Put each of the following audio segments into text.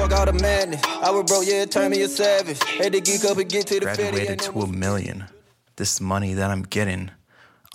fuck all the madness. I was broke, yeah, turn me a savage. Had to geek up and get to the. Graduated to a million. This money that I'm getting,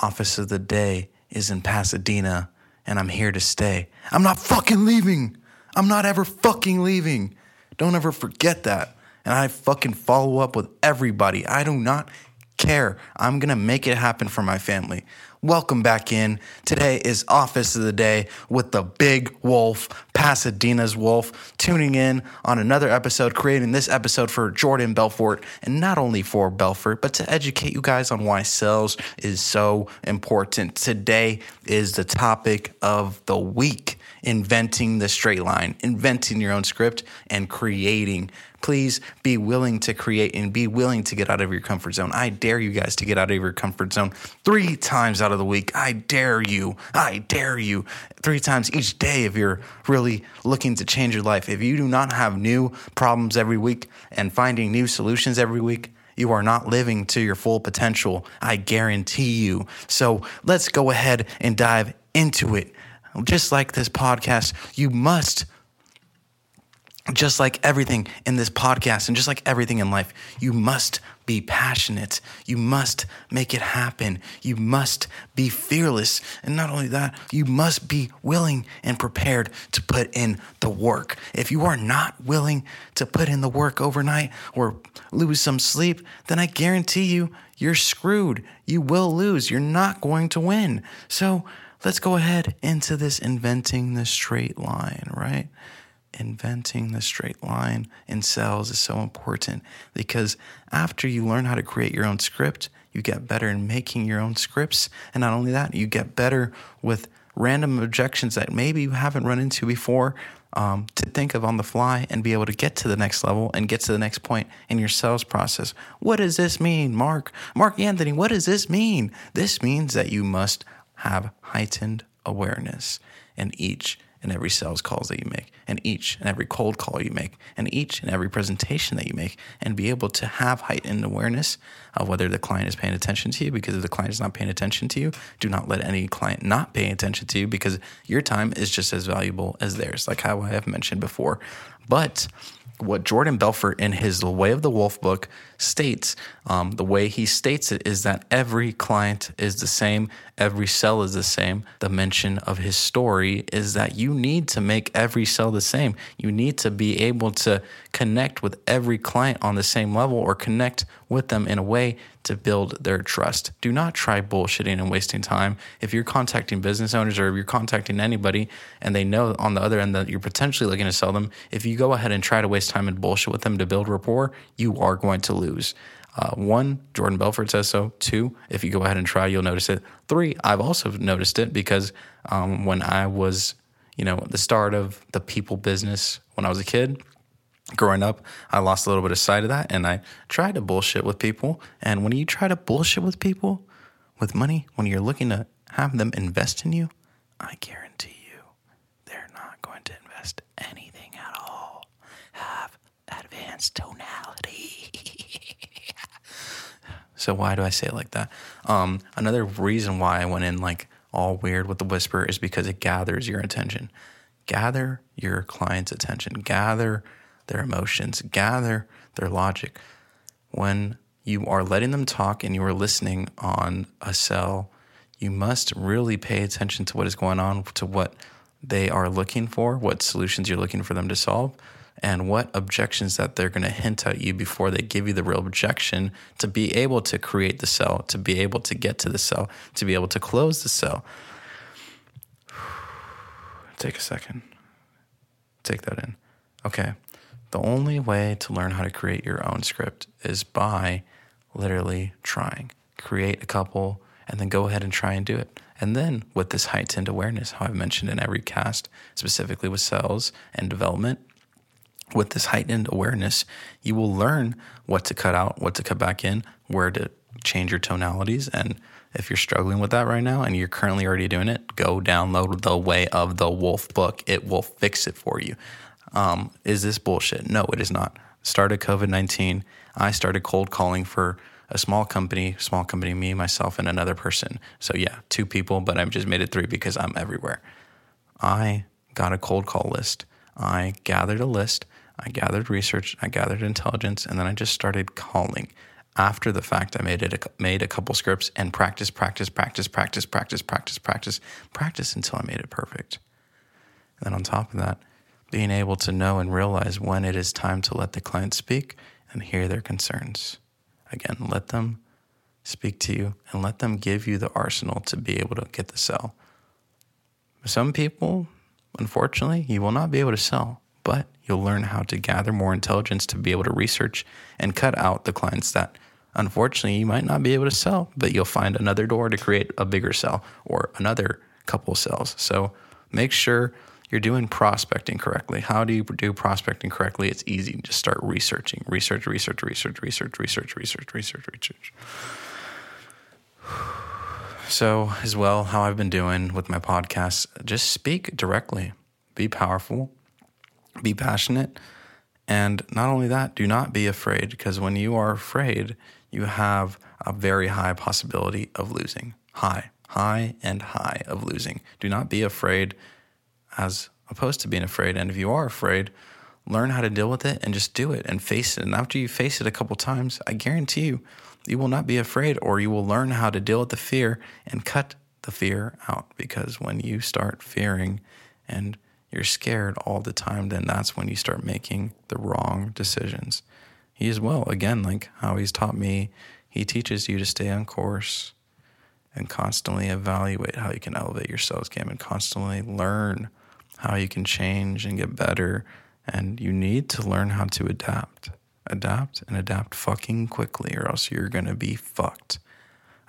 office of the day is in Pasadena, and I'm here to stay. I'm not fucking leaving. I'm not ever fucking leaving. Don't ever forget that. And I fucking follow up with everybody. I do not care. I'm gonna make it happen for my family. Welcome back in. Today is Office of the Day with the Big Wolf, Pasadena's Wolf, tuning in on another episode, creating this episode for Jordan Belfort, and not only for Belfort, but to educate you guys on why sales is so important. Today is the topic of the week inventing the straight line, inventing your own script, and creating. Please be willing to create and be willing to get out of your comfort zone. I dare you guys to get out of your comfort zone three times out of the week. I dare you. I dare you. Three times each day if you're really looking to change your life. If you do not have new problems every week and finding new solutions every week, you are not living to your full potential. I guarantee you. So let's go ahead and dive into it. Just like this podcast, you must just like everything in this podcast and just like everything in life, you must be passionate. You must make it happen. You must be fearless. And not only that, you must be willing and prepared to put in the work. If you are not willing to put in the work overnight or lose some sleep, then I guarantee you, you're screwed. You will lose. You're not going to win. So let's go ahead into this inventing the straight line, right? Inventing the straight line in sales is so important because after you learn how to create your own script, you get better in making your own scripts. And not only that, you get better with random objections that maybe you haven't run into before um, to think of on the fly and be able to get to the next level and get to the next point in your sales process. What does this mean, Mark? Mark Anthony, what does this mean? This means that you must have heightened awareness in each and every sales calls that you make, and each and every cold call you make, and each and every presentation that you make, and be able to have heightened awareness of whether the client is paying attention to you. Because if the client is not paying attention to you, do not let any client not pay attention to you because your time is just as valuable as theirs, like how I have mentioned before. But what Jordan Belfort in his The Way of the Wolf book states, um, the way he states it is that every client is the same, every sell is the same. The mention of his story is that you need to make every sell the same. You need to be able to connect with every client on the same level or connect with them in a way to build their trust. Do not try bullshitting and wasting time. If you're contacting business owners or if you're contacting anybody and they know on the other end that you're potentially looking to sell them, if you go ahead and try to waste time and bullshit with them to build rapport, you are going to lose. Uh, one, Jordan Belfort says so. Two, if you go ahead and try, you'll notice it. Three, I've also noticed it because um, when I was, you know, the start of the people business when I was a kid, growing up, I lost a little bit of sight of that and I tried to bullshit with people. And when you try to bullshit with people with money, when you're looking to have them invest in you, I guarantee you they're not going to invest anything at all. Have advanced tonality. so why do I say it like that? Um, another reason why I went in like all weird with the whisper is because it gathers your attention. Gather your client's attention. Gather their emotions, gather their logic. When you are letting them talk and you are listening on a sell, you must really pay attention to what is going on, to what they are looking for, what solutions you're looking for them to solve, and what objections that they're going to hint at you before they give you the real objection to be able to create the sell, to be able to get to the sell, to be able to close the sell. Take a second. Take that in. Okay. The only way to learn how to create your own script is by literally trying. Create a couple and then go ahead and try and do it. And then with this heightened awareness, how I've mentioned in every cast, specifically with cells and development, with this heightened awareness, you will learn what to cut out, what to cut back in, where to change your tonalities. And if you're struggling with that right now and you're currently already doing it, go download the Way of the Wolf book. It will fix it for you. Um, is this bullshit? No, it is not. Started COVID 19. I started cold calling for a small company, small company, me, myself, and another person. So, yeah, two people, but I've just made it three because I'm everywhere. I got a cold call list. I gathered a list. I gathered research, I gathered intelligence, and then I just started calling. After the fact, I made it a, made a couple scripts and practice, practice, practice, practice, practice, practice, practice, practice until I made it perfect. And then on top of that, being able to know and realize when it is time to let the client speak and hear their concerns. Again, let them speak to you and let them give you the arsenal to be able to get the sell. Some people, unfortunately, you will not be able to sell, but you'll learn how to gather more intelligence to be able to research and cut out the clients that unfortunately you might not be able to sell, but you'll find another door to create a bigger sell or another couple sells. So make sure you're doing prospecting correctly. How do you do prospecting correctly? It's easy. Just start researching. Research, research, research, research, research, research, research, research. So, as well, how I've been doing with my podcast, just speak directly, be powerful, be passionate. And not only that, do not be afraid because when you are afraid, you have a very high possibility of losing. High, high, and high of losing. Do not be afraid as opposed to being afraid. And if you are afraid, learn how to deal with it and just do it and face it. And after you face it a couple times, I guarantee you, you will not be afraid or you will learn how to deal with the fear and cut the fear out. Because when you start fearing and you're scared all the time, then that's when you start making the wrong decisions. He as well, again, like how he's taught me, he teaches you to stay on course and constantly evaluate how you can elevate your sales game and constantly learn how you can change and get better. And you need to learn how to adapt. Adapt and adapt fucking quickly, or else you're going to be fucked.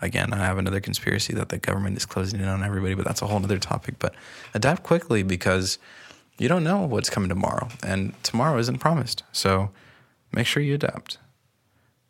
Again, I have another conspiracy that the government is closing in on everybody, but that's a whole other topic. But adapt quickly because you don't know what's coming tomorrow, and tomorrow isn't promised. So make sure you adapt.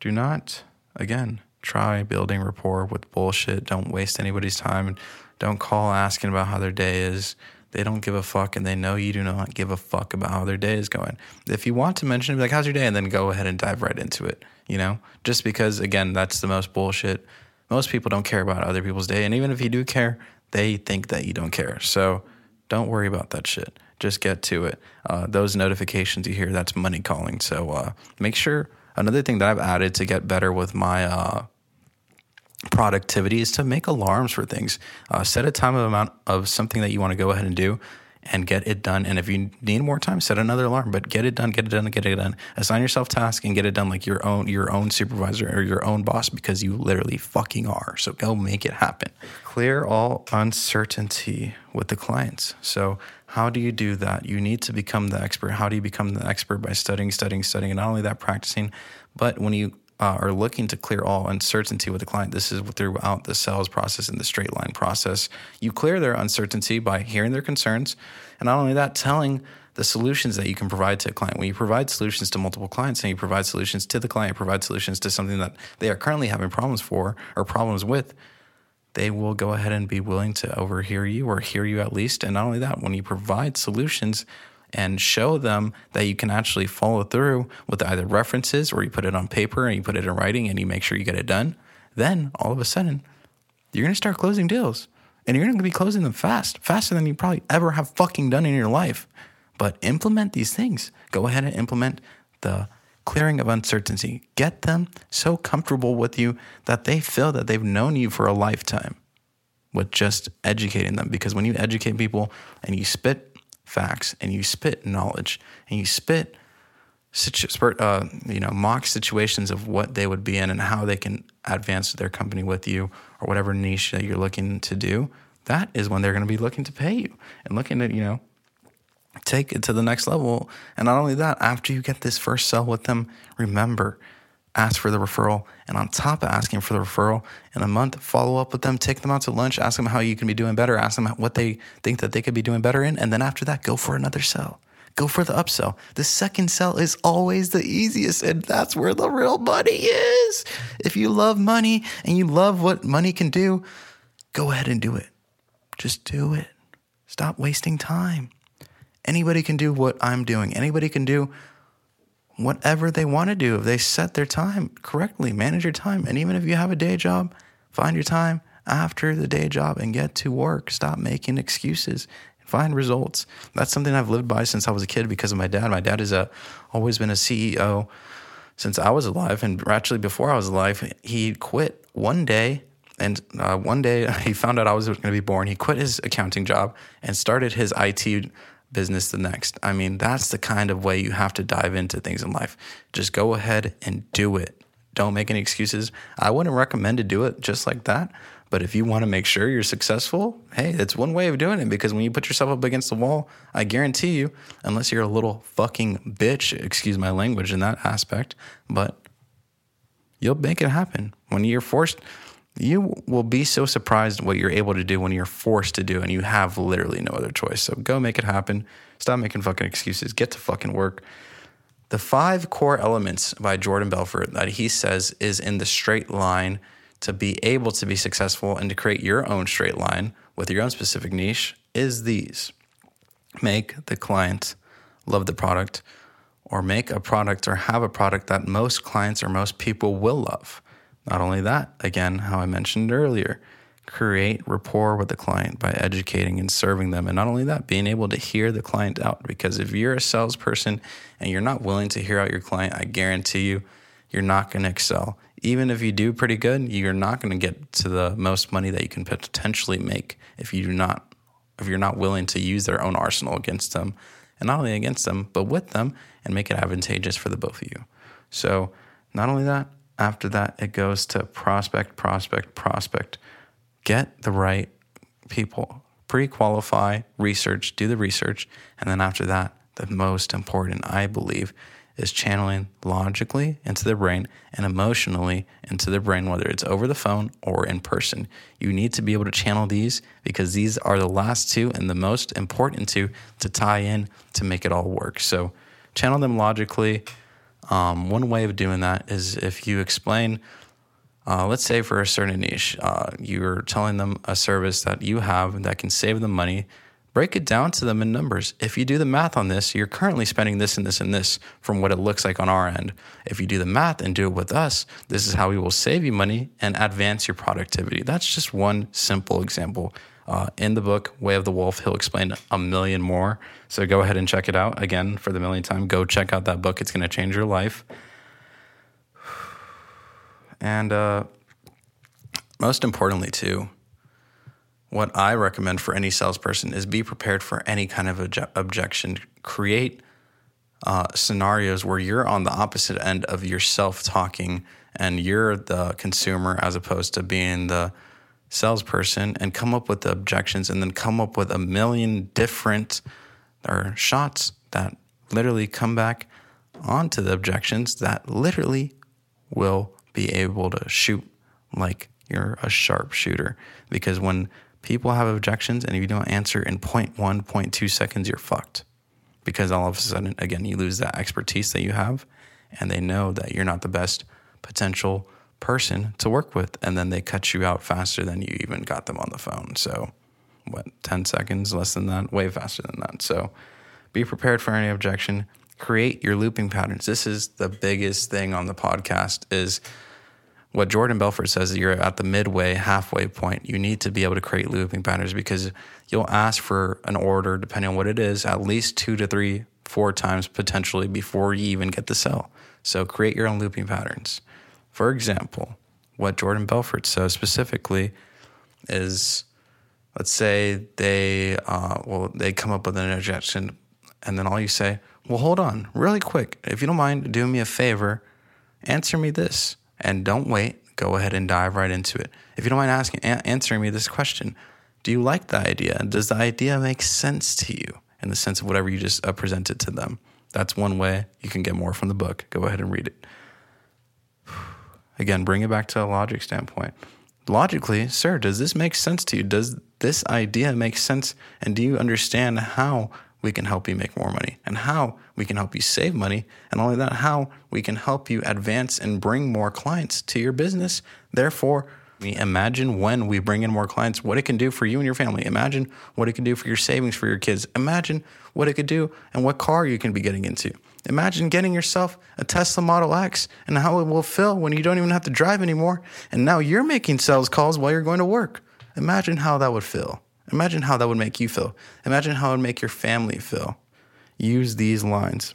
Do not, again, try building rapport with bullshit. Don't waste anybody's time. Don't call asking about how their day is. They don't give a fuck, and they know you do not give a fuck about how their day is going. If you want to mention it, be like, "How's your day?" and then go ahead and dive right into it. You know, just because again, that's the most bullshit. Most people don't care about other people's day, and even if you do care, they think that you don't care. So don't worry about that shit. Just get to it. Uh, those notifications you hear, that's money calling. So uh, make sure. Another thing that I've added to get better with my uh, productivity is to make alarms for things. Uh, set a time of amount of something that you want to go ahead and do and get it done. And if you need more time, set another alarm, but get it done, get it done, get it done. Assign yourself tasks and get it done like your own your own supervisor or your own boss because you literally fucking are. So go make it happen. Clear all uncertainty with the clients. So how do you do that? You need to become the expert. How do you become the expert by studying, studying, studying, and not only that, practicing, but when you uh, are looking to clear all uncertainty with the client, this is throughout the sales process and the straight line process. You clear their uncertainty by hearing their concerns, and not only that, telling the solutions that you can provide to a client. When you provide solutions to multiple clients and you provide solutions to the client, provide solutions to something that they are currently having problems for or problems with, they will go ahead and be willing to overhear you or hear you at least. And not only that, when you provide solutions and show them that you can actually follow through with either references or you put it on paper and you put it in writing and you make sure you get it done, then all of a sudden you're going to start closing deals and you're going to be closing them fast, faster than you probably ever have fucking done in your life. But implement these things. Go ahead and implement the clearing of uncertainty. Get them so comfortable with you that they feel that they've known you for a lifetime with just educating them. Because when you educate people and you spit facts and you spit knowledge and you spit uh, you know mock situations of what they would be in and how they can advance their company with you or whatever niche that you're looking to do that is when they're going to be looking to pay you and looking to you know take it to the next level. And not only that after you get this first sell with them remember ask for the referral. And on top of asking for the referral, in a month, follow up with them, take them out to lunch, ask them how you can be doing better, ask them what they think that they could be doing better in. And then after that, go for another sell. Go for the upsell. The second sell is always the easiest, and that's where the real money is. If you love money and you love what money can do, go ahead and do it. Just do it. Stop wasting time. Anybody can do what I'm doing. Anybody can do whatever they want to do. If they set their time correctly, manage your time. And even if you have a day job, find your time after the day job and get to work. Stop making excuses. Find results. That's something I've lived by since I was a kid because of my dad. My dad has a, always been a CEO since I was alive. And actually, before I was alive, he quit one day. And uh, one day he found out I was going to be born. He quit his accounting job and started his IT business the next. I mean, that's the kind of way you have to dive into things in life. Just go ahead and do it. Don't make any excuses. I wouldn't recommend to do it just like that. But if you want to make sure you're successful, hey, that's one way of doing it because when you put yourself up against the wall, I guarantee you, unless you're a little fucking bitch, excuse my language in that aspect, but you'll make it happen. When you're forced, you will be so surprised what you're able to do when you're forced to do and you have literally no other choice. So go make it happen. Stop making fucking excuses. Get to fucking work. The five core elements by Jordan Belfort that he says is in the straight line to be able to be successful and to create your own straight line with your own specific niche is these make the client love the product or make a product or have a product that most clients or most people will love. Not only that, again, how I mentioned earlier, create rapport with the client by educating and serving them. And not only that, being able to hear the client out. Because if you're a salesperson and you're not willing to hear out your client, I guarantee you, you're not going to excel. Even if you do pretty good, you're not going to get to the most money that you can potentially make if you do not if you're not willing to use their own arsenal against them and not only against them but with them and make it advantageous for the both of you. So, not only that, after that it goes to prospect, prospect, prospect. Get the right people. Pre-qualify, research, do the research, and then after that, the most important I believe is channeling logically into the brain and emotionally into the brain, whether it's over the phone or in person. You need to be able to channel these because these are the last two and the most important two to tie in to make it all work. So, channel them logically. Um, one way of doing that is if you explain, uh, let's say for a certain niche, uh, you're telling them a service that you have that can save them money break it down to them in numbers. If you do the math on this, you're currently spending this and this and this from what it looks like on our end. If you do the math and do it with us, this is how we will save you money and advance your productivity. That's just one simple example. Uh, in the book, Way of the Wolf, he'll explain a million more. So go ahead and check it out. Again, for the millionth time, go check out that book. It's going to change your life. And uh, most importantly, too, what I recommend for any salesperson is be prepared for any kind of obje- objection. Create uh, scenarios where you're on the opposite end of yourself talking and you're the consumer as opposed to being the salesperson and come up with the objections and then come up with a million different or shots that literally come back onto the objections that literally will be able to shoot like you're a sharpshooter because when people have objections, and if you don't answer in 0.1, 0.2 seconds, you're fucked. Because all of a sudden, again, you lose that expertise that you have, and they know that you're not the best potential person to work with. And then they cut you out faster than you even got them on the phone. So, what, 10 seconds, less than that, way faster than that. So, be prepared for any objection. Create your looping patterns. This is the biggest thing on the podcast is what Jordan Belfort says is you're at the midway, halfway point. You need to be able to create looping patterns because you'll ask for an order, depending on what it is, at least two to three, four times potentially before you even get the sell. So create your own looping patterns. For example, what Jordan Belfort says specifically is let's say they uh, well they come up with an objection and then all you say well hold on really quick if you don't mind doing me a favor answer me this and don't wait. Go ahead and dive right into it. If you don't mind asking, a- answering me this question, do you like the idea? Does the idea make sense to you in the sense of whatever you just uh, presented to them? That's one way you can get more from the book. Go ahead and read it. Again, bring it back to a logic standpoint. Logically, sir, does this make sense to you? Does this idea make sense? And do you understand how we can help you make more money and how we can help you save money. And only that, how we can help you advance and bring more clients to your business. Therefore, we imagine when we bring in more clients, what it can do for you and your family. Imagine what it can do for your savings for your kids. Imagine what it could do and what car you can be getting into. Imagine getting yourself a Tesla Model X and how it will feel when you don't even have to drive anymore. And now you're making sales calls while you're going to work. Imagine how that would feel. Imagine how that would make you feel. Imagine how it would make your family feel. Use these lines.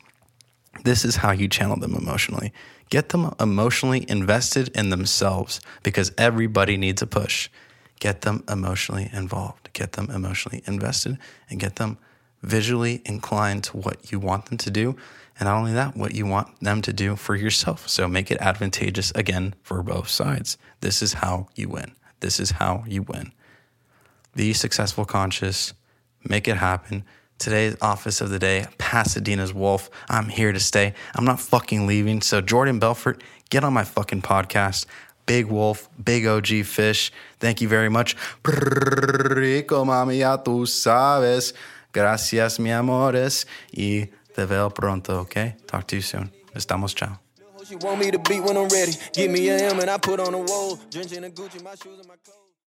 This is how you channel them emotionally. Get them emotionally invested in themselves because everybody needs a push. Get them emotionally involved, get them emotionally invested, and get them visually inclined to what you want them to do. And not only that, what you want them to do for yourself. So make it advantageous again for both sides. This is how you win. This is how you win. Be successful conscious, make it happen. Today's office of the day, Pasadena's Wolf. I'm here to stay. I'm not fucking leaving. So, Jordan Belfort, get on my fucking podcast. Big Wolf, Big OG Fish. Thank you very much. Rico, mami, ya tú sabes. Gracias, mi amores. Y te veo pronto, okay? Talk to you soon. Estamos, chao. She want me to beat when I'm ready. Give me a M and I put on a wall. Drenching the Gucci, my shoes and my clothes.